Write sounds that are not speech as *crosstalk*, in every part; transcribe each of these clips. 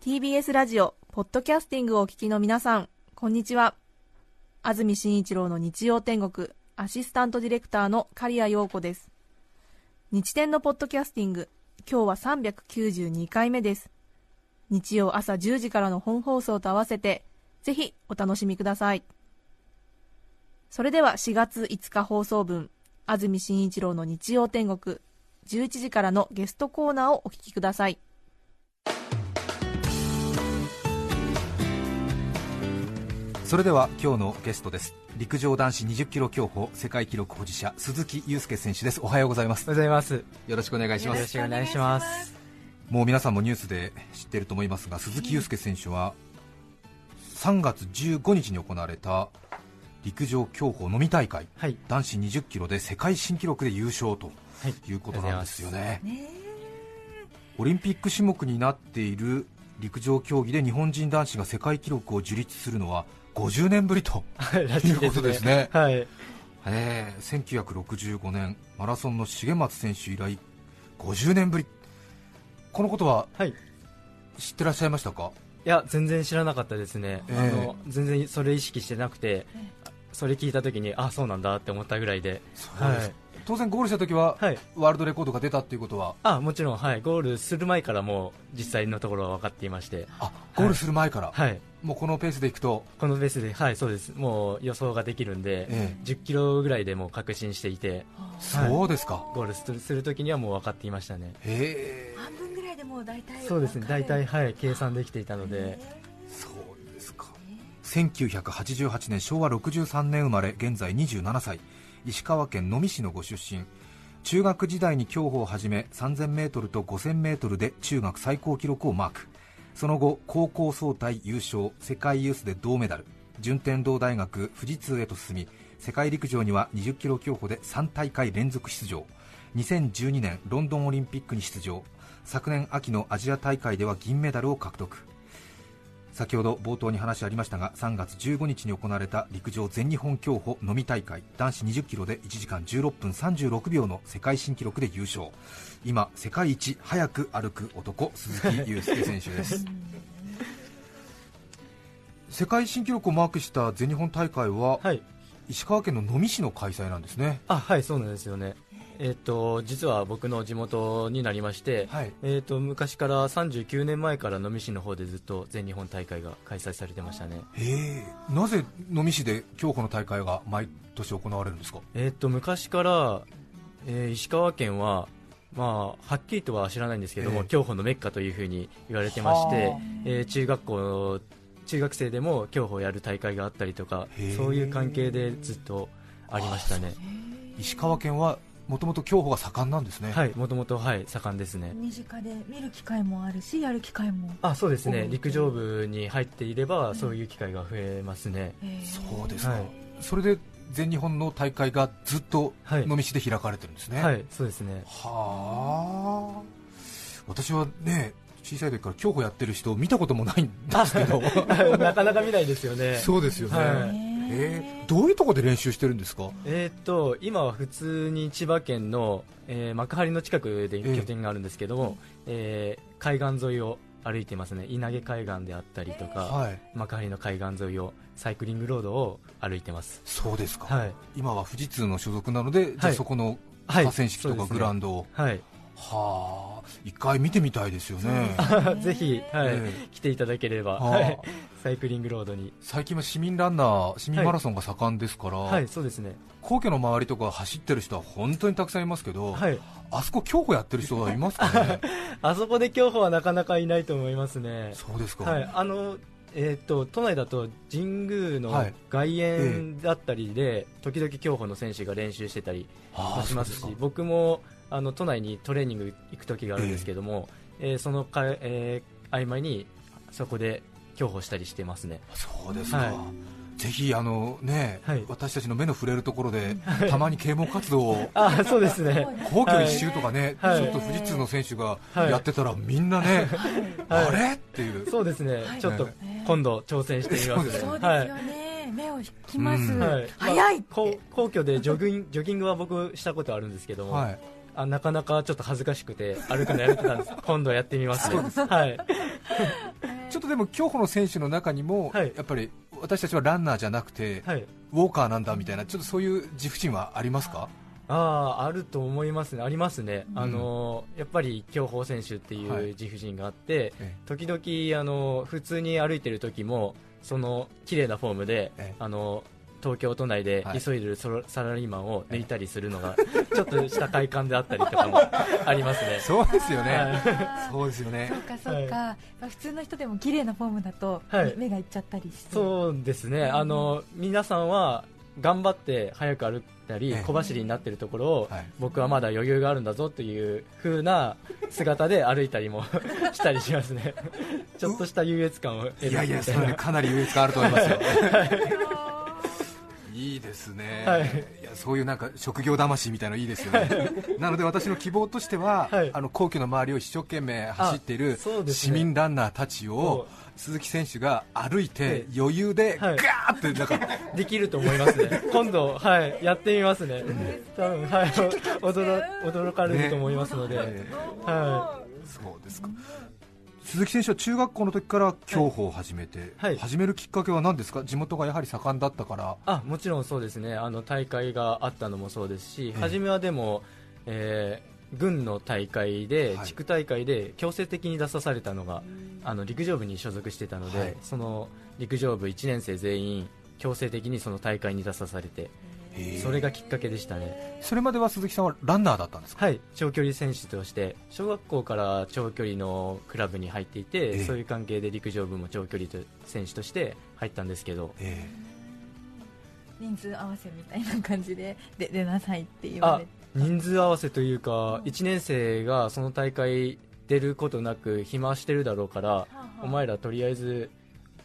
TBS ラジオポッドキャスティングをお聞きの皆さんこんにちは。安住紳一郎の日曜天国アシスタントディレクターの刈谷陽子です。日天のポッドキャスティング今日は392回目です。日曜朝10時からの本放送と合わせてぜひお楽しみください。それでは4月5日放送分安住紳一郎の日曜天国。11時からのゲストコーナーをお聞きください。それでは今日のゲストです。陸上男子20キロ競歩世界記録保持者鈴木雄介選手です。おはようございます。おはようございます。よろしくお願いします。よろしくお願いします。もう皆さんもニュースで知っていると思いますが鈴木雄介選手は3月15日に行われた陸上競歩飲み大会はい。男子20キロで世界新記録で優勝とはい。いうことなんですよねオリンピック種目になっている陸上競技で日本人男子が世界記録を樹立するのは50年ぶりと *laughs* はい。うことですねはい。ええ1965年マラソンの重松選手以来50年ぶりこのことははい。い知ってらっしゃいましたか？や、全然知らなかったですね。ええあの、全然それ意識してなくて、それ聞いたときに、あ、そうなんだって思ったぐらいで。そうです当然ゴールした時ははい。ワールドレコードが出たっていうことは？あ、もちろん、はい。ゴールする前からもう、実際のところは分かっていまして。あゴールする前から、はい。もうこのペースでいくと、このベースで、はい、そうです。もう予想ができるんで、え10キロぐらいでもう確信していて、えそうですか、ゴールするするときにはもう分かっていましたね。半分ぐらいでもう大体そうですね。大体、はい、計算できていたので、1988年昭和63年生まれ現在27歳。石川県能美市のご出身。中学時代に競歩を始め 3000m と 5000m で中学最高記録をマーク。その後高校総体優勝世界ユースで銅メダル。順天堂大学富士通へと進み世界陸上には20キロ競歩で3大会連続出場。2012年ロンドンオリンピックに出場。昨年秋のアジア大会では銀メダルを獲得。先ほど冒頭に話ありましたが3月15日に行われた陸上全日本競歩飲み大会男子20キロで1時間16分36秒の世界新記録で優勝。今世界一速く歩く男鈴木雄介選手です。*laughs* 世界新記録をマークした全日本大会ははい。石川県の能美市の開催なんですね。あはいそうなんですよねえっ、と実は僕の地元になりまして、はい。えっ、と昔から39年前から能美市の方でずっと全日本大会が開催されてましたね。なぜ能美市で競歩の大会が毎年行われるんですか？えっ、と昔から、えー石川県はまあ、はっきりとは知らないんですけども、ええ。競歩のメッカというふうに言われてましてはあ、えー中学校中学生でも競歩をやる大会があったりとかそういう関係でずっとありましたね。石川県はもともと競歩が盛んなんですね、はいもともとはい盛んですね。身近で見る機会もあるしやる機会も。あそうですね。陸上部に入っていればそういう機会が増えますね、そうですか、はい。それで全日本の大会がずっとはい。能美市で開かれてるんですね、はいそうですね。はあ。私はね小さい時から競歩やってる人を見たこともないんですけど。*laughs* なかなか見ないですよね。そうですよね、はいえーどういうところで練習してるんですか？えーっと今は普通に千葉県の、えー幕張の近くで拠点があるんですけども、えー海岸沿いを歩いてますね。稲毛海岸であったりとか、はい。幕張の海岸沿いをサイクリングロードを歩いてます。そうですか、はい。今は富士通の所属なので、じゃそこのはい。河川敷とかグラウンドを、はい。はあ一回見てみたいですよね。*laughs* ぜひ、はいええ。来ていただければ、はサイクリングロードに。最近は市民ランナー市民マラソンが盛んですから、はい。そうですね。皇居の周りとか走ってる人は本当にたくさんいますけど、はい。あそこ競歩やってる人はいますかね？*laughs* あそこで競歩はなかなかいないと思いますね。そうですか、はい、あのえー、と都内だと神宮のはい。外苑だったりで、時々競歩の選手が練習してたりしますし僕もあの都内にトレーニング行く時があるんですけども、えーそのか、えー合間にそこで競歩したりしてますね。そうですか、はい。ぜひあの、ねはい。私たちの目の触れるところで、*laughs* たまに啓蒙活動をあそうですね。皇居一周とかね、はい。ちょっと富士通の選手がはい。やってたら、みんなね、はい。あれ？っていう、そうですね、ちょっと今度挑戦してみますね。そうですそうですはい。よね、目を引きます、うん。はい。早いって、皇皇居でジョギン *laughs* ジョギングは僕したことあるんですけども、はい。あなかなかちょっと恥ずかしくて歩くのやめてたんです。*laughs* 今度はやってみます。ね。はい。*laughs* ちょっとでも競歩の選手の中にも、はい。やっぱり私たちはランナーじゃなくて、はい。ウォーカーなんだみたいなちょっとそういう自負心はありますか？あああると思いますね。ありますね、あのやっぱり競歩選手っていはい。う自負心があって、え時々あの普通に歩いてる時もその綺麗なフォームで、ええ。あの東京都内ではい。急いでるソロサラリーマンを抜いたりするのが、ちょっとした快感であったりとかも *laughs* ありますね。そうですよね、はそうですよね。そうかそうか、まあ普通の人でも綺麗なフォームだと、はい。目がいっちゃったりして。そうですね、あの皆さんは頑張って早く歩いたりええ。小走りになってるところを、はい。僕はまだ余裕があるんだぞという風な姿で歩いたりもしたりしますね。*laughs* ちょっとした優越感を得るいやいや、それかなり優越感あると思いますよ。*laughs* いいですね、はい。いやそういうなんか職業魂みたいなのいいですよね、*laughs* なので私の希望としては、はい。あの皇居の周りを一生懸命走っている市ね。民ランナーたちを鈴木選手が歩いて余裕でガはい。ーってなんか、*laughs* できると思いますね。今度、はい、やってみますね。多分、はい、*laughs* 驚驚かれると思いますので、えはそうですか鈴木選手は中学校の時から競歩を始めて、はい。始めるきっかけは何ですか、地元がやはり盛んだったから、あもちろんそうですね。あの大会があったのもそうですし、ええ。初めはでも、えー軍の大会で、はい。地区大会で強制的に出さされたのがあの陸上部に所属してたので、はい。その陸上部1年生全員強制的にその大会に出さされてそれがきっかけでしたね。それまでは鈴木さんはランナーだったんですか、はい。長距離選手として小学校から長距離のクラブに入っていて、ええ。そういう関係で陸上部も長距離と選手として入ったんですけど。え人数合わせみたいな感じでで出なさいって言わあれて人数合わせというか1年生がその大会出ることなく暇してるだろうからお前らとりあえず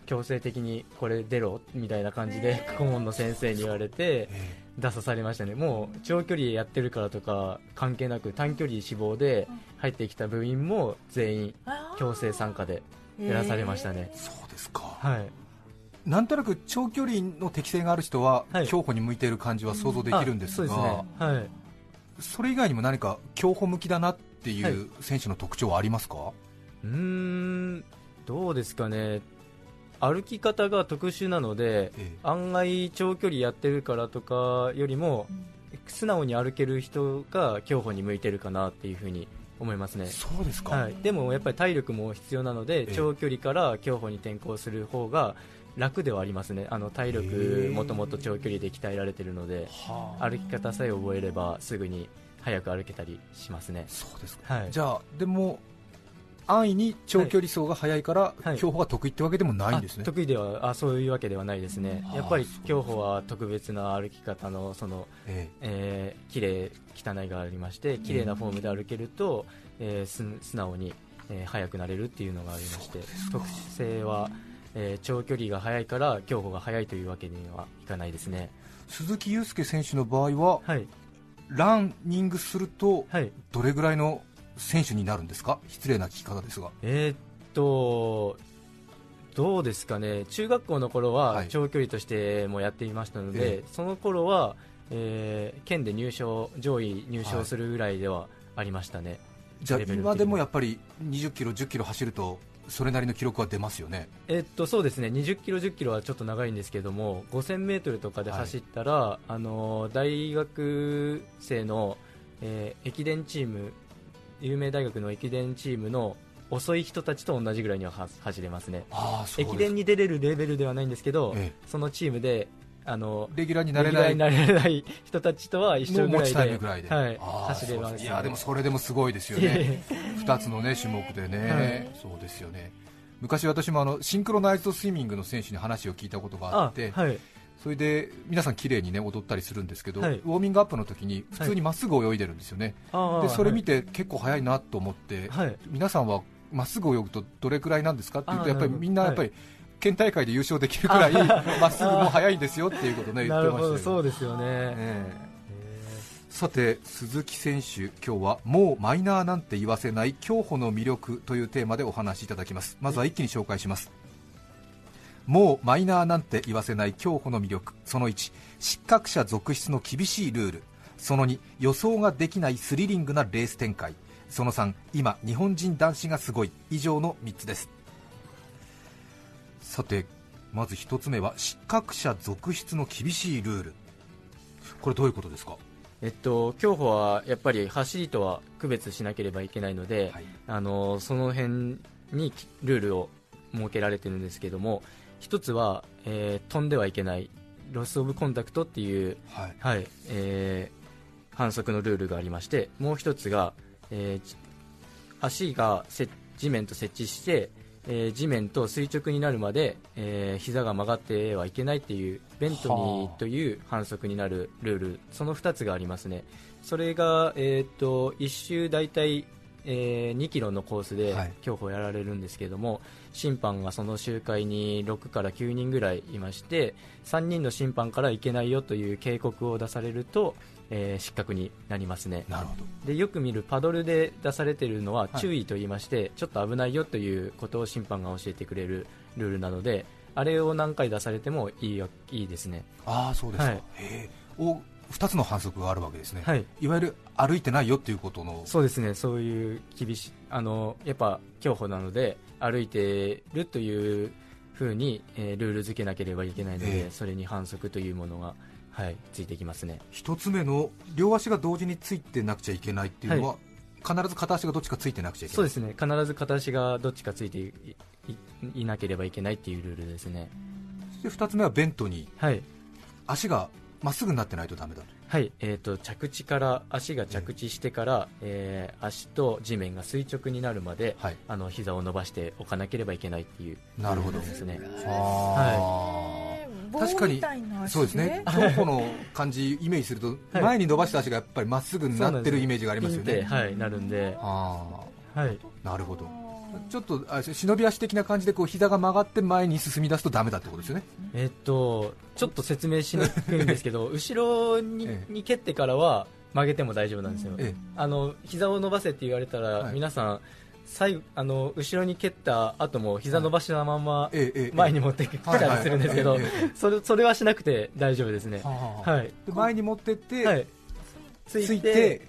強制的にこれ出ろみたいな感じで顧問の先生に言われてえ出さされましたね。もう長距離やってるからとか関係なく短距離志望で入ってきた部員も全員強制参加でやらされましたね、そうですか、はい。なんとなく長距離の適性がある人は、はい。競歩に向いている感じは想像できるんですが、はい。それ以外にも何か競歩向きだなっていはい。う選手の特徴はありますか、うーんどうですかね歩き方が特殊なのでええ。案外長距離やってるからとかよりも素直に歩ける人が競歩に向いてるかなっていうふうに思いますね、そうですか、はい、でもやっぱり体力も必要なのでええ。長距離から競歩に転向する方が楽ではありますね。あの体へ力え。もともと長距離で鍛えられてるのではあ。歩き方さえ覚えればすぐに早く歩けたりしますね。そうですか、はい。じゃあでも安易に長距離走が速いから、はい。競歩が得意ってわけでもないんですね。あ、得意ではあそういうわけではないですね。はあやっぱり競歩は特別な歩き方のそのええ。ー、綺麗汚いがありまして綺麗なフォームで歩けると、えーす素直に、えー速くなれるっていうのがありまして特性は、えー長距離が速いから競歩が速いというわけにはいかないですね。え鈴木雄介選手の場合ははい。ランニングするとはい。どれぐらいの選手になるんですか？失礼な聞き方ですが。えーっとどうですかね。中学校の頃ははい。長距離としてもやっていましたので、えその頃は、えー県で入賞上位入賞するぐらいではありましたね、じゃあ今でもやっぱり20キロ、10キロ走るとそれなりの記録は出ますよね。えっとそうですね。20キロ、10キロはちょっと長いんですけども5000メートルとかで走ったら、あの大学生の、えー駅伝チーム有名大学の駅伝チームの遅い人たちと同じぐらいにはは走れますね。駅伝に出れるレベルではないんですけど、えそのチームであのレギュラーになれない。人たちとは一緒ぐらいでぐらいで、はい、走れます。そうです。いやでもそれでもすごいですよいえいねえ、2つの、ね、種目でね、そうですよね。昔、私もあのシンクロナイズドスイミングの選手に話を聞いたことがああって、はいそれで皆さん綺麗にね踊ったりするんですけど、はい。ウォーミングアップの時に普通にまっすぐ泳いでるんですよね、あでそれ見て、て結構速いなと思って、はい。皆さんはまっすぐ泳ぐとどれくらいなんですかって言うとあやっぱりみんなやっぱり県大会で優勝できるくらい *laughs* まっすぐも速いんですよっていうことをね *laughs* 言ってましたよそうですよね、ええ。さて鈴木選手、今日はもうマイナーなんて言わせない競歩の魅力というテーマでお話しいただきます。まずは一気に紹介します。もうマイナーなんて言わせない競歩の魅力。その1失格者続出の厳しいルール。その2予想ができないスリリングなレース展開。その3今日本人男子がすごい。以上の3つです。さてまず1つ目は失格者続出の厳しいルール。これどういうことですか？えっと、競歩はやっぱり走りとは区別しなければいけないので、はい。あのその辺にきルールを設けられてるんですけども一つは、えー飛んではいけない Loss of Contact っていう、はい。はいえー反則のルールがありましてもう一つが、えーち足がせ地面と接地して、えー地面と垂直になるまで、えー膝が曲がってはいけないっていうベントニはあーという反則になるルールその2つがありますね。それが、えー、と1周大体、えー2キロのコースではい。競歩をやられるんですけども、審判がその周回に6から9人ぐらいいまして3人の審判からいけないよという警告を出されると、えー失格になりますね。なるほど。でよく見るパドルで出されているのははい。注意と言いまして、ちょっと危ないよということを審判が教えてくれるルールなのであれを何回出されてもいいよいいですね。ああそうですか、はい。お2つの反則があるわけですね、はい。いわゆる歩いてないよっていうことの。そうですね。そういう厳しいあのやっぱ競歩なので歩いてるというふうに、えールール付けなければいけないので、ええ。それに反則というものが、はい、ついてきますね。一つ目の両足が同時についてなくちゃいけないっていうのは、必ず片足がどっちかついてなくちゃいけない。そうですね。必ず片足がどっちかついていいいなければいけないっていうルールですね。そして2つ目はベントにはい。足がまっすぐになってないとダメだとはい、えー、と着地から足が着地してから、えー足と地面が垂直になるまで、はい。あの膝を伸ばしておかなければいけないっていうなるほど。ですね。は棒確かにそうですね。*laughs* 競歩の感じイメージすると、はい。前に伸ばした足がやっぱりまっすぐになってるイメージがありますよね。はい、なるんで、あはい、あなるほどちょっとあ忍び足的な感じでこう膝が曲がって前に進み出すとダメだってことですよね。えっとちょっと説明しにくいんですけど *laughs* 後ろに,、ええ。に蹴ってからは曲げても大丈夫なんですよ、えあの膝を伸ばせって言われたら、はい。皆さん最後あの後ろに蹴った後も膝伸ばしたままええええ前に持ってきたりするんですけどそれそれはしなくて大丈夫ですね。ははい。で前に持ってって、はい。つついて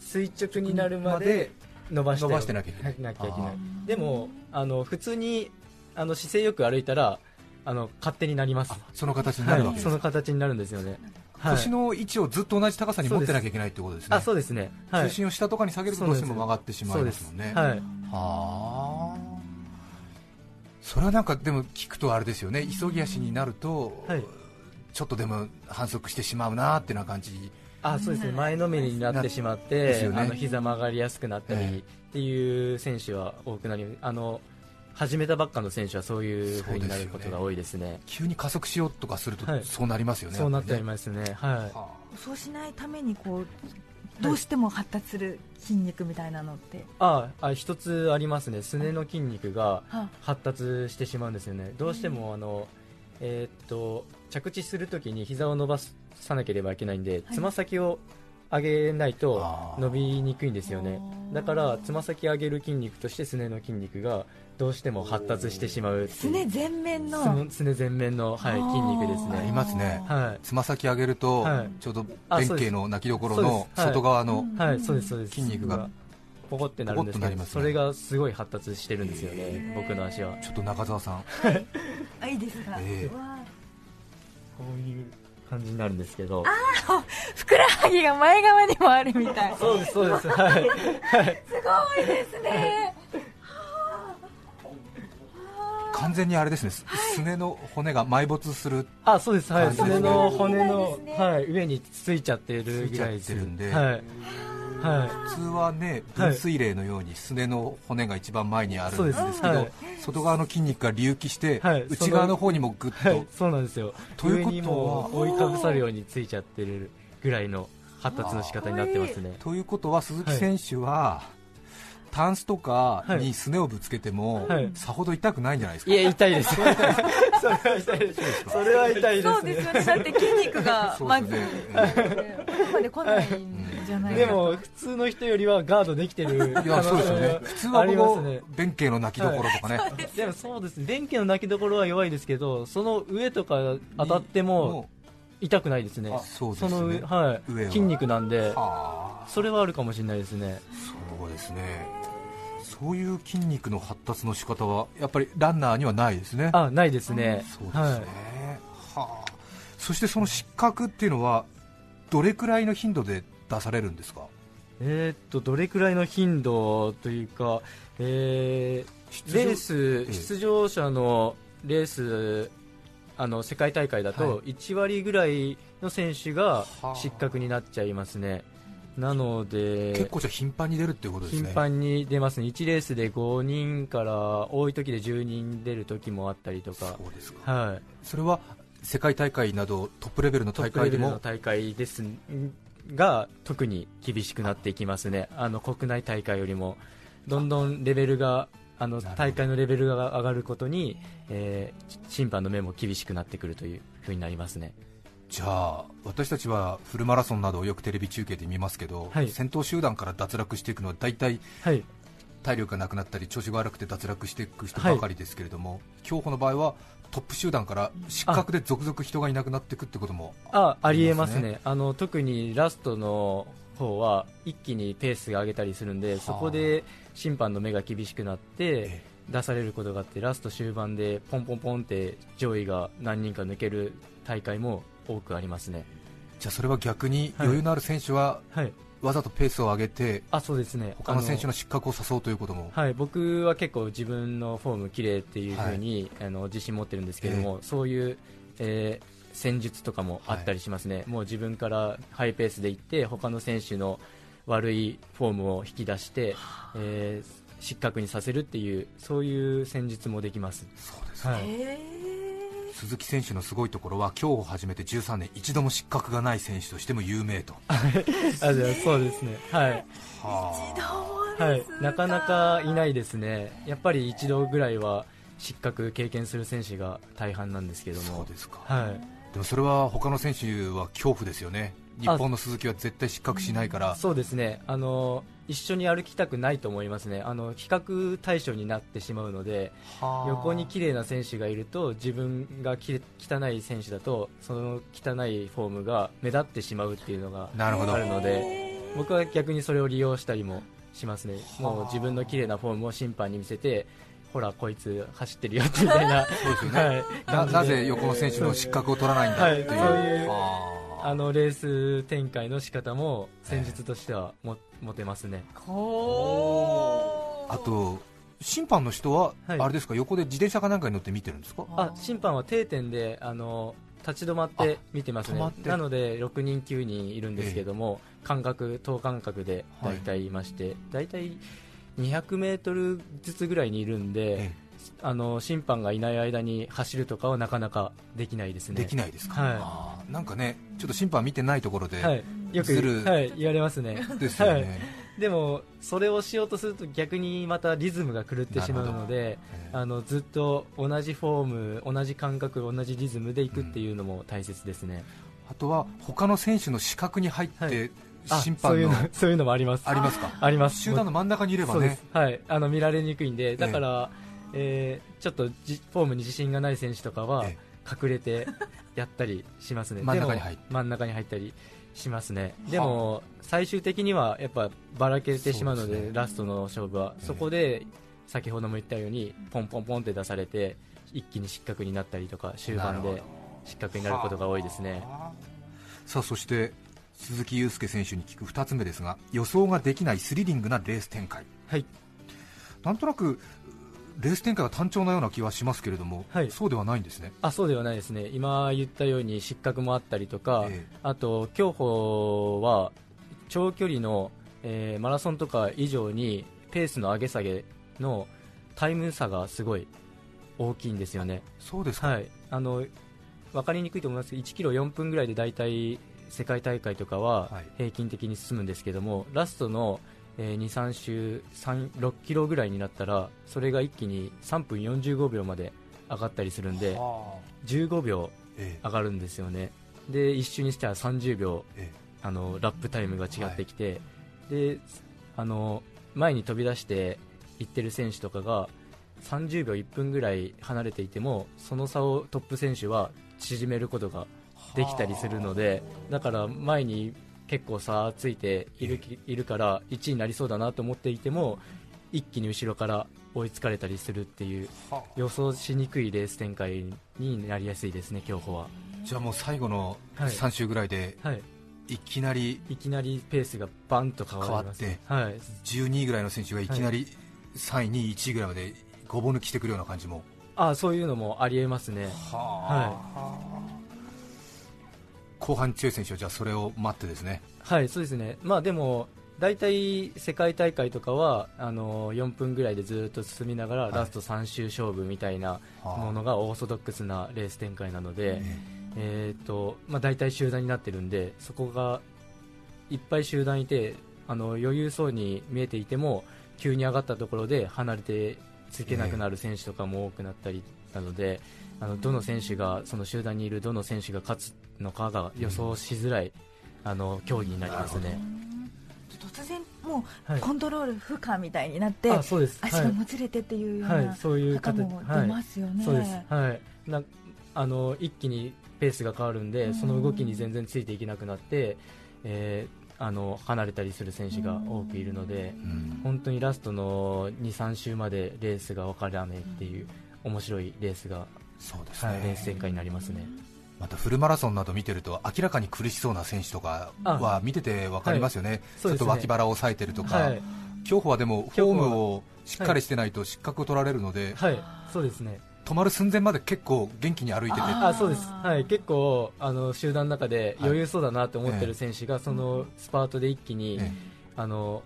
垂直になるまで伸ばして。伸ばしてなきゃいけない。なきゃいけない。あでもあの普通にあの姿勢よく歩いたらあの勝手になります。あその形になるわけです、はい、その形になるんですよね、はい、腰の位置をずっと同じ高さに持ってなきゃいけないってことですね。あそうですね、はい、を下とかに下げるとどうしても曲がってしまいますもんね。はい、はあ。それはなんかでも聞くとあれですよね。急ぎ足になると、はい。ちょっとでも反則してしまうなっていな感じあそうですね。前のめりになってしまって、ね。あの膝曲がりやすくなったり、ええ。っていう選手は多くなりあの始めたばっかの選手はそういう風になることが多いですね。急に加速しようとかするとはい。そうなりますよね、そうなっておりすますね。はそうしないためにこうどうしても発達する筋肉みたいなのって、いああ一つありますね。すねの筋肉がは発達してしまうんですよね。どうしてもあの、えーっと着地するときに膝を伸ばさなければいけないんでつま先を上げないと伸びにくいんですよね。だからつま先上げる筋肉としてすねの筋肉がどうしても発達してしまうすね全面の。すね前面の、はい、筋肉ですありねますね。はい。つま先上げると、はい。ちょうどあ弁慶の泣きどころの外側の、はい、そうですそうです。筋肉がポコってなるんですけど、ポコッとなりますね。それがすごい発達してるんですよね僕の足は。ちょっと中澤さん。*laughs* あいいですか、ええ。うわこういう感じになるんですけど。ふくらはぎが前側にもあるみたい。す *laughs* そうですそうです。はい。ごいですね。*laughs* 完全にあれですね、すすねの骨が埋没する。あそうです。はい。すねすねの骨のはい。上についちゃってるぐらいです。ついちゃってるんで。はいはい。普通はねはい。分水嶺のようにすねの骨が一番前にあるんですけど、はい。外側の筋肉が隆起して、はい。内側の方にもぐっと、はい、そうなんですよ。ということは？覆いかぶさるようについちゃってるぐらいの発達の仕方になってますね。ということは鈴木選手は、タンスとかにすねをぶつけても、はい。さほど痛くないんじゃないですか、いや痛いです。それは痛いです。それは痛いですそうですよね。だって筋肉がまずですね。ここまで来ないじゃないでも普通の人よりはガードできてる。いやそうですよね。普通はありここますね。弁慶の泣きどころとかね、でもそうですね。電気の泣きどころは弱いですけどその上とか当たっても痛くないですね。あそうですね。の上,、は上は。い、筋肉なんで。あ。それはあるかもしれないですね。あそうですねそういう筋肉の発達の仕方はやっぱりランナーにはないですね。あないですね。そうですね、はい。はあ。そしてその失格っていうのはどれくらいの頻度で出されるんですか？えーっとどれくらいの頻度というか、えーレースえ出場者のレースあの世界大会だはと1割ぐらいの選手がはあ。失格になっちゃいますねなので結構じゃあ頻繁に出るっていうことですね。頻繁に出ますね。1レースで5人から多い時で10人出る時もあったりとか。そうですか。はい。それは世界大会などトップレベルのトップレ大会でもベルの大会ですが特に厳しくなっていきますね、あの国内大会よりも。どんどんレベルがあの大会のレベルが上がることに、えー審判の目も厳しくなってくるというふうになりますね。じゃあ私たちはフルマラソンなどをよくテレビ中継で見ますけど、はい。先頭集団から脱落していくのは大体はい、体力がなくなったり調子が悪くて脱落していく人ばかりですけれども、競歩の場合はトップ集団から失格で続々人がいなくなっていくってこともあありえますね。あの特にラストの方は一気にペースが上げたりするんで、そこで審判の目が厳しくなって、え。出されることがあってラスト終盤でポンポンポンって上位が何人か抜ける大会も多くありますね。じゃあそれは逆にはい。余裕のある選手ははい、わざとペースを上げてあそうですね。他の選手のの失格を誘うということも。はい、僕は結構自分のフォーム綺麗っていう風に、あの自信持ってるんですけども、そういう、えー戦術とかもあったりしますね、もう自分からハイペースで行って他の選手の悪いフォームを引き出して、えー失格にさせるっていうそういう戦術もできます。そうですはい鈴木選手のすごいところは競歩を始めて13年一度も失格がない選手としても有名と、*laughs* あじゃあそうですね、はい。ははい、なかなかいないですね、やっぱり一度ぐらいは失格経験する選手が大半なんですけどあ、そうも、ですか、はい、でもそれは他の選手は恐怖ですよね、日本の鈴木は絶対失格しないから、そうですね。あの一緒に歩きたくないと思いますね。あの比較対象になってしまうので横に綺麗な選手がいると自分がきれ汚い選手だとその汚いフォームが目立ってしまうっていうのがあるので僕は逆にそれを利用したりもしますね。もう自分の綺麗なフォームを審判に見せてほらこいつ走ってるよみたいな。そうですよね、*laughs* はい。なぜ横の選手の失格を取らないんだっていう、はい。そういうあのレース展開の仕方も戦術としてはも持てますね。あと審判の人は、はい。あれですか？横で自転車かなんかに乗って見てるんですか？あ審判は定点であの立ち止まって見てますね。なので6人9人いるんですけども、間隔等間隔で大体いまして、大体200メートルずつぐらいにいるんで、えあの審判がいない間に走るとかはなかなかできないですね。できないですか、はいなんかねちょっと審判見てないところで、はい、よくはい、言われますね。ですよね、はい。でもそれをしようとすると逆にまたリズムが狂ってしまうのでえーあのずっと同じフォーム同じ感覚同じリズムでいくっていうのも大切ですね、あとは他の選手の視覚に入って、はい。あ審そういう判ののそういうのもあります。ありますか？あります。集団の真ん中にいればね。はい、あの見られにくいんでだから、えーちょっとじフォームに自信がない選手とかはえ隠れてやったりしますね。*laughs* 真ん中に入真ん中に入ったりしますね。でも最終的にはやっぱばらけてしまうのでね。ラストの勝負は、ええそこで先ほども言ったようにポンポンポンって出されて一気に失格になったりとか終盤で失格になることが多いですね。さあそして鈴木雄介選手に聞く2つ目ですが予想ができないスリリングなレース展開。はい。なんとなくレース展開が単調なような気はしますけれども、はい。そうではないんですね。あそうではないですね。今言ったように失格もあったりとか、えあと競歩は長距離の、えーマラソンとか以上にペースの上げ下げのタイム差がすごい大きいんですよね、そうですか、はい、あの分かりにくいと思いますけど1キロ4分ぐらいで大体世界大会とかははい。平均的に進むんですけども、ラストの、えー2、3周3 6キロぐらいになったらそれが一気に3分45秒まで上がったりするんではあ。15秒え上がるんですよね。で一周にしては30秒ええ。あのラップタイムが違ってきて、であの前に飛び出していってる選手とかが30秒1分ぐらい離れていてもその差をトップ選手は縮めることができたりするのでだから前に結構差ついているき *laughs* いるから1位になりそうだなと思っていても一気に後ろから追いつかれたりするっていう予想しにくいレース展開になりやすいですね、競歩は。じゃあもう最後のはい。3周ぐらいではい、いきなりいきなりペースがバンと変わります、ね、はい、12位ぐらいの選手がいきなり3位、2位、1位ぐらいまでごぼ抜きしてくるような感じも、あそういうのもありえますね、後半に強い選手はじゃあそれを待ってですね、はい、そうですね、まあでも、大体世界大会とかはあの4分ぐらいでずっと進みながら、はい。ラスト3周勝負みたいなものがオーソドックスなレース展開なので、えーとまあ、大体集団になってるんで、そこがいっぱい集団いてあの余裕そうに見えていても急に上がったところで離れてつけなくなる選手とかも多くなったりなので、あのどの選手がその集団にいるどの選手が勝つのかが予想しづらい、あの競技になりますね。突然もはい。うコントロール不可みたいになって、あそうです。足がもつれてっていうようはい、なそういう方形も出ますよね。そうです、はい、なあの一気にペースが変わるんで、うん。その動きに全然ついていけなくなって、えーあの離れたりする選手が多くいるので、うん。本当にラストの2、3周までレースが分からないっていう、面白いレースが、そうですはい、レーねス展開になりますね。またフルマラソンなど見てると明らかに苦しそうな選手とかは見てて分かりますよね、ちょっと脇腹を押さえてるとか、はい、競歩はでもフォームをしっかりしてないと失格を取られるので、はい、そうですね。止まる寸前まで結構元気に歩いてて、ああそうです、はい、結構あの集団の中ではい余裕そうだなと思ってる選手が、そのスパートで一気に、えあの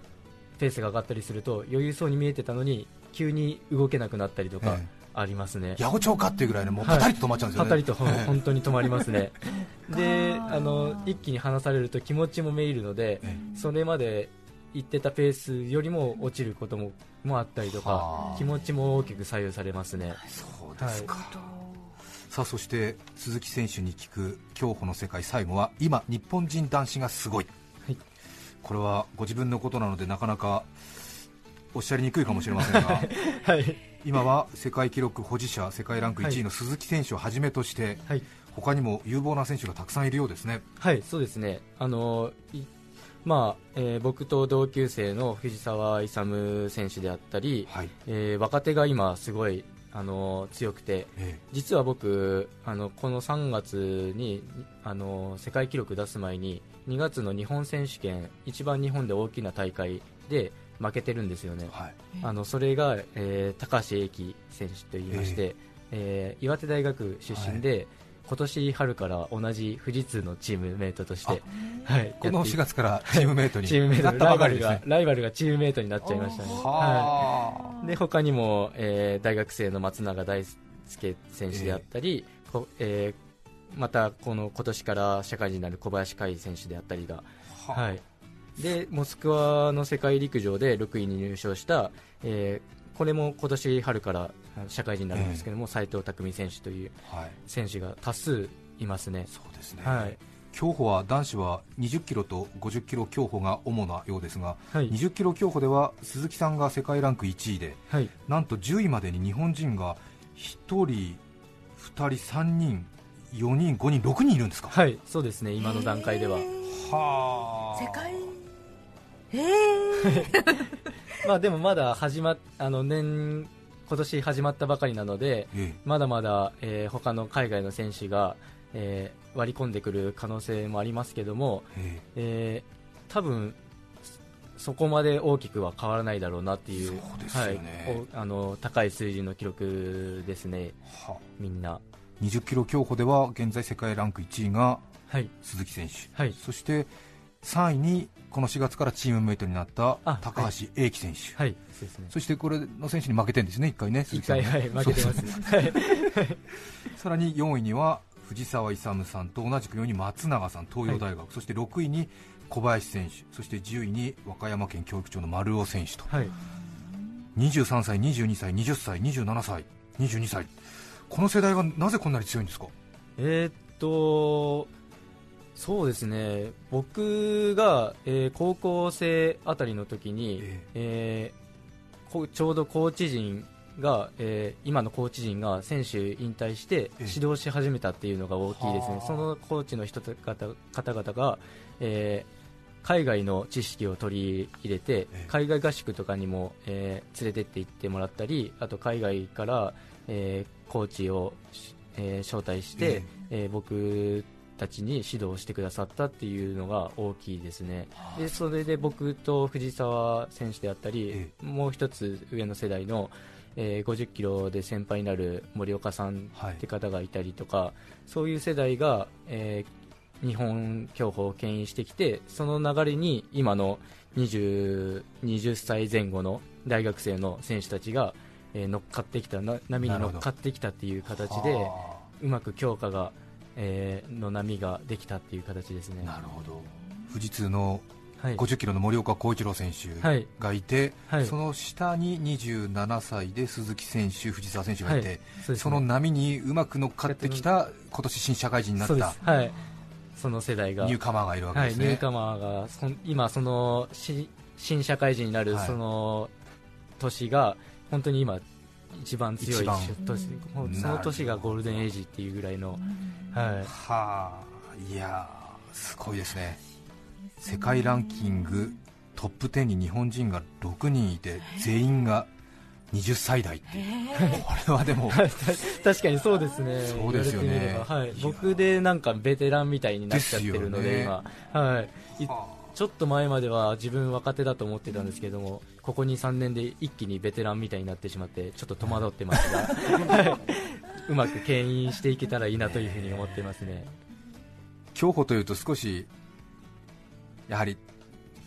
ペースが上がったりすると余裕そうに見えてたのに急に動けなくなったりとか。えありますね、八百長かっていうぐらいのもうはい。パタリと止まっちゃうんですよね、パタリと本当に止まりますね。*laughs* であの一気に離されると気持ちもめいるのでえそれまで行ってたペースよりも落ちることももあったりとはかあ。気持ちも大きく左右されますね。そうですか、さあそして鈴木選手に聞く競歩の世界最後は今日本人男子がすごい、はい。これはご自分のことなのでなかなかおっしゃりにくいかもしれませんが。*laughs* はい今は世界記録保持者世界ランク1位の鈴木選手をはじめとして、はい。他にも有望な選手がたくさんいるようですね。はい、そうですね。あのいまあえー僕と同級生の藤沢勇選手であったり、はい、えー若手が今すごいあの強くて、え実は僕あのこの3月にあの世界記録出す前に2月の日本選手権一番日本で大きな大会で負けてるんですよね。え。はい、あのそれが、えー高橋英輝選手といいまして、えー岩手大学出身で、今年春から同じ富士通のチームメイトとして、はい、このやってい4月からチームメイトに *laughs* チームメイトなったライバルが、ばかりですね。ライバルがチームメイトになっちゃいましたね。ははあい、で他にも、えー大学生の松永大輔選手であったり、こえーまたこの今年から社会人になる小林海選手であったりが、はい、でモスクワの世界陸上で6位に入賞した、えーこれも今年春から社会人になるんですけども、斉藤匠選手というはい、選手が多数いますね。そうですね、はい。競歩は男子は20キロと50キロ競歩が主なようですが、はい。20キロ競歩では鈴木さんが世界ランク1位ではい。なんと10位までに日本人が1人、2人、3人、4人、5人、6人いるんですか、はい、そうですね、今の段階では。は世界えー、*laughs* まあでもまだ始まっあの年今年始まったばかりなので、えまだまだ、えー他の海外の選手が、えー割り込んでくる可能性もありますけども、ええ。えー多分そこまで大きくは変わらないだろうなっていうね。はい、おあの高い数字の記録ですね、みんな。20キロ競歩では現在世界ランク1位がはい、鈴木選手、はい。そして3位にこの4月からチームメイトになったあ高橋英輝選手、はい、そうですね。そしてこれの選手に負けてるんですね、1回ね、鈴一木さん回、ねはい、負けてます。はい。*laughs* さらに4位には藤沢勇さんと同じく4位に松永さん、東洋大学、そして6位に小林選手、そして10位に和歌山県教育長の丸尾選手と、はい、23歳、22歳、20歳、27歳、22歳、この世代はなぜこんなに強いんですか、えーっと、そうですね。僕が、えー高校生あたりの時に、ええ。ーこうちょうどコーチ陣が、えー今のコーチ陣が選手引退してええ。指導し始めたっていうのが大きいですね。は、あ。そのコーチの人方方々が、えー海外の知識を取り入れて、ええ。海外合宿とかにも、えー連れてって行ってもらったりあと海外から、えーコーチを、えー招待して、えー僕たちに指導してくださったっていうのが大きいですね。でそれで僕と藤澤選手であったり、えもう一つ上の世代の、えー50キロで先輩になる森岡さんはいって方がいたりとか、そういう世代が、えー日本競歩を牽引してきてその流れに今の 20, 20歳前後の大学生の選手たちが、えー乗っかってきたな波に乗っかってきたっていう形ではうまく強化が、えーの波ができたっていう形ですね。あなるほど。富士通のはい。50キロの森岡幸一郎選手はい。がいて、はい。その下に27歳で鈴木選手、藤澤選手がいて、はい。そね。その波にうまく乗っかってきた今年新社会人になったす。はい、その世代が。ニューカマーがいるわけはい、ですね。ニューカマーがそん今、そのし新社会人になるはい。その年が本当に今、一番強い。その年がゴールデンエイジっていうぐらいの、はい、はあ、いやー、すごいですね、世界ランキングトップ10に日本人が6人いて、全員が20歳代っていう、これはでも、*laughs* 確かにそうですね、そうですよね。はい。僕でなんかベテランみたいになっちゃってるので、ですよ今、はい、いちょっと前までは自分若手だと思ってたんですけども、ここ2、3年で一気にベテランみたいになってしまって、ちょっと戸惑ってますが、は *laughs* いうまく牽引していけたらいいなというふうに思ってますね。競歩というと少し、やはり、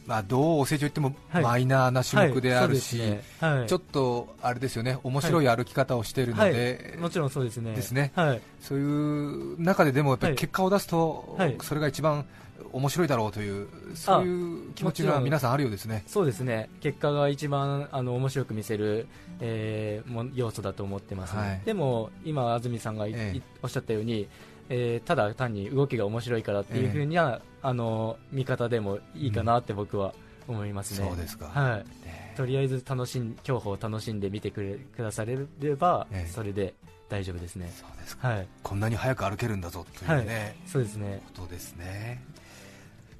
まあ、どうお成長言ってもはい。マイナーな種目であるし、はい。そうですね。はい。ちょっとあれですよね、面白い。歩き方をしているので、はい、もちろんそうですね。ですね。はい。そういう中ででもやっぱりはい。結果を出すと、はい。それが一番面白いだろうという、そういう気持ちが皆さんあるようですね。そうですね。結果が一番あの面白く見せる、えーもん要素だと思ってますね。はいでも今安住さんがい、ええいおっしゃったように、えーただ単に動きが面白いからっていうふうには、あの見方でもいいかなって僕は思いますね。そうですかはい。ねとりあえず楽しん競歩を楽しんで見てくれくだされれば、ええそれで大丈夫ですね。そうですかはい。こんなに早く歩けるんだぞというね、そうですね。ことですね。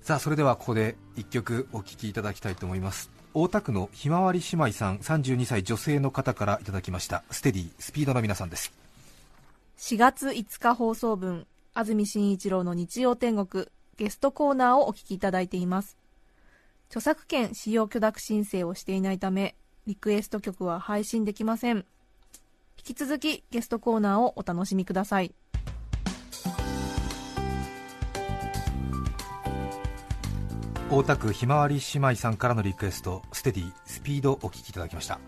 さあそれではここで一曲お聴きいただきたいと思います。大田区のひまわり姉妹さん32歳女性の方からいただきました。ステディスピードの皆さんです。4月5日放送分安住紳一郎の日曜天国ゲストコーナーをお聞きいただいています。著作権使用許諾申請をしていないためリクエスト曲は配信できません。引き続きゲストコーナーをお楽しみください。大田区ひまわり姉妹さんからのリクエストステディスピードお聴きいただきました。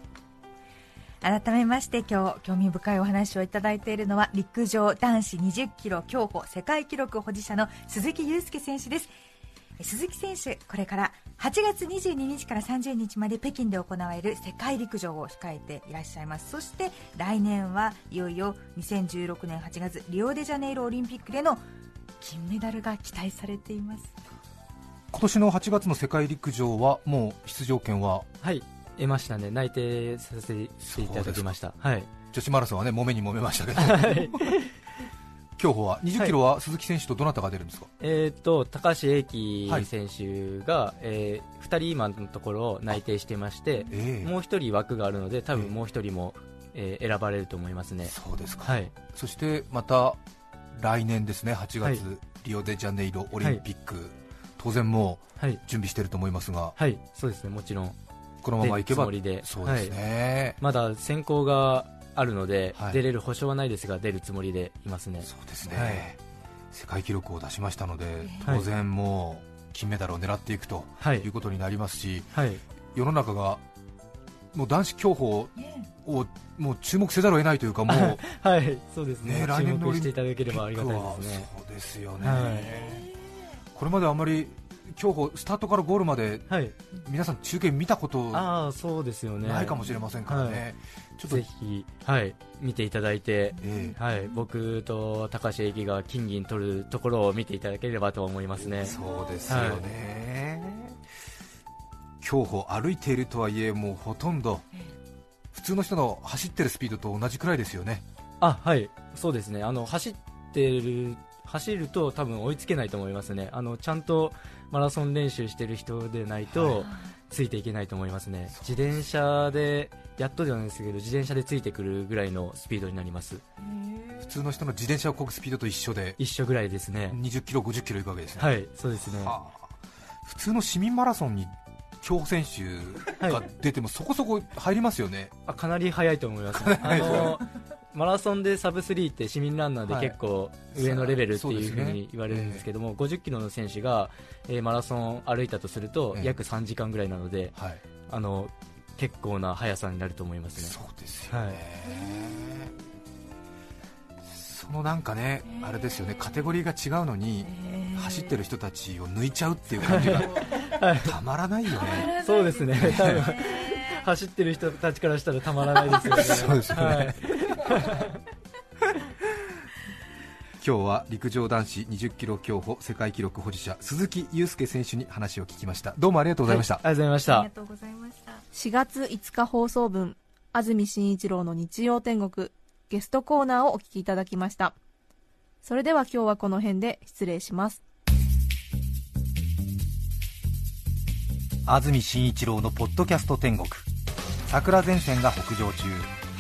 改めまして今日興味深いお話をいただいているのは陸上男子20キロ競歩世界記録保持者の鈴木雄介選手です。鈴木選手これから8月22日から30日まで北京で行われる世界陸上を控えていらっしゃいます。そして来年はいよいよ2016年8月リオデジャネイロオリンピックでの金メダルが期待されています。今年の8月の世界陸上はもう出場権は？はい。得ましたね。内定させていただきました。はい。女子マラソンはね揉めに揉めましたけど。*laughs* はい。競歩は？20キロは鈴木選手とどなたが出るんですか、えー、と高橋英輝はい。選手が、え2人今のところ内定してまして、ええ。もう1人枠があるので、多ええ。分もう1人も、えー選ばれると思いますね。そうですか、はい、そしてまた来年ですね。8月、はい。リオデジャネイロオリンピック、当然もうはい、準備していると思いますが。はい、そうですね、もちろん、このままいけばそうですね、まだ選考があるので、はい。出れる保証はないですが、出るつもりでいますね。そうですね、はい。世界記録を出しましたので、はい当然もう金メダルを狙っていくとはい。いうことになりますし、はい、世の中がもう男子競歩をもう注目せざるを得ないというか、もう *laughs* はい、そうですね。ね来年のオリンピック注目していただければありがたいですね。そうですよね、はいこれまであまり競歩スタートからゴールまではい。皆さん中継見たことああそうですよね。ないかもしれませんからね、ちょっとぜひ、はい、見ていただいて、えはい、僕と高橋英樹が金銀取るところを見ていただければと思いますね。えそうですよね、競歩歩いているとはいえもうほとんど普通の人の走ってるスピードと同じくらいですよね。あはい。そうですね。あの走ってる走ると多分追いつけないと思いますね。あのちゃんとマラソン練習してる人でないとついていけないと思いますね、自転車でやっとじゃないですけど自転車でついてくるぐらいのスピードになります。普通の人の自転車をこぐスピードと一緒で一緒ぐらいですね。20キロ、50キロいくわけですね、はいそうですね。はあ。普通の市民マラソンに競歩選手が出てもそこそこ入りますよね、あかなり速いと思います、ね、あの *laughs* マラソンでサブ3って市民ランナーではい。結構上のレベルっていうふうに言われるんですけども、50キロの選手が、えーマラソン歩いたとするとええ。約3時間ぐらいなので、はい、あの結構な速さになると思いますね。そうですよね、はい。そのなんかね、あれですよね。カテゴリーが違うのに、走ってる人たちを抜いちゃうっていう感じが *laughs* たまらないよね。そうですね、多分走ってる人たちからしたらたまらないですよね。*laughs* そうですよね。はい今日は陸上男子20キロ競歩世界記録保持者鈴木雄介選手に話を聞きました。どうもありがとうございました、ありがとうございました。ありが。とうございました。4月5日放送分安住紳一郎の日曜天国ゲストコーナーをお聞きいただきました。それでは今日はこの辺で失礼します。安住紳一郎のポッドキャスト天国。桜前線が北上中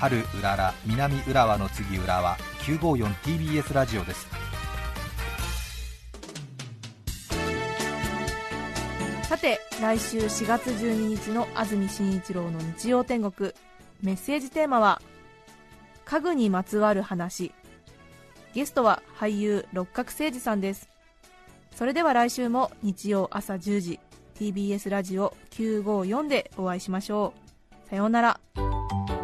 春うらら南浦和の次浦和 954TBS ラジオです。さて来週4月12日の安住紳一郎の日曜天国。メッセージテーマは家具にまつわる話。ゲストは俳優六角誠児さんです。それでは来週も日曜朝10時 TBS ラジオ954でお会いしましょう。さようなら。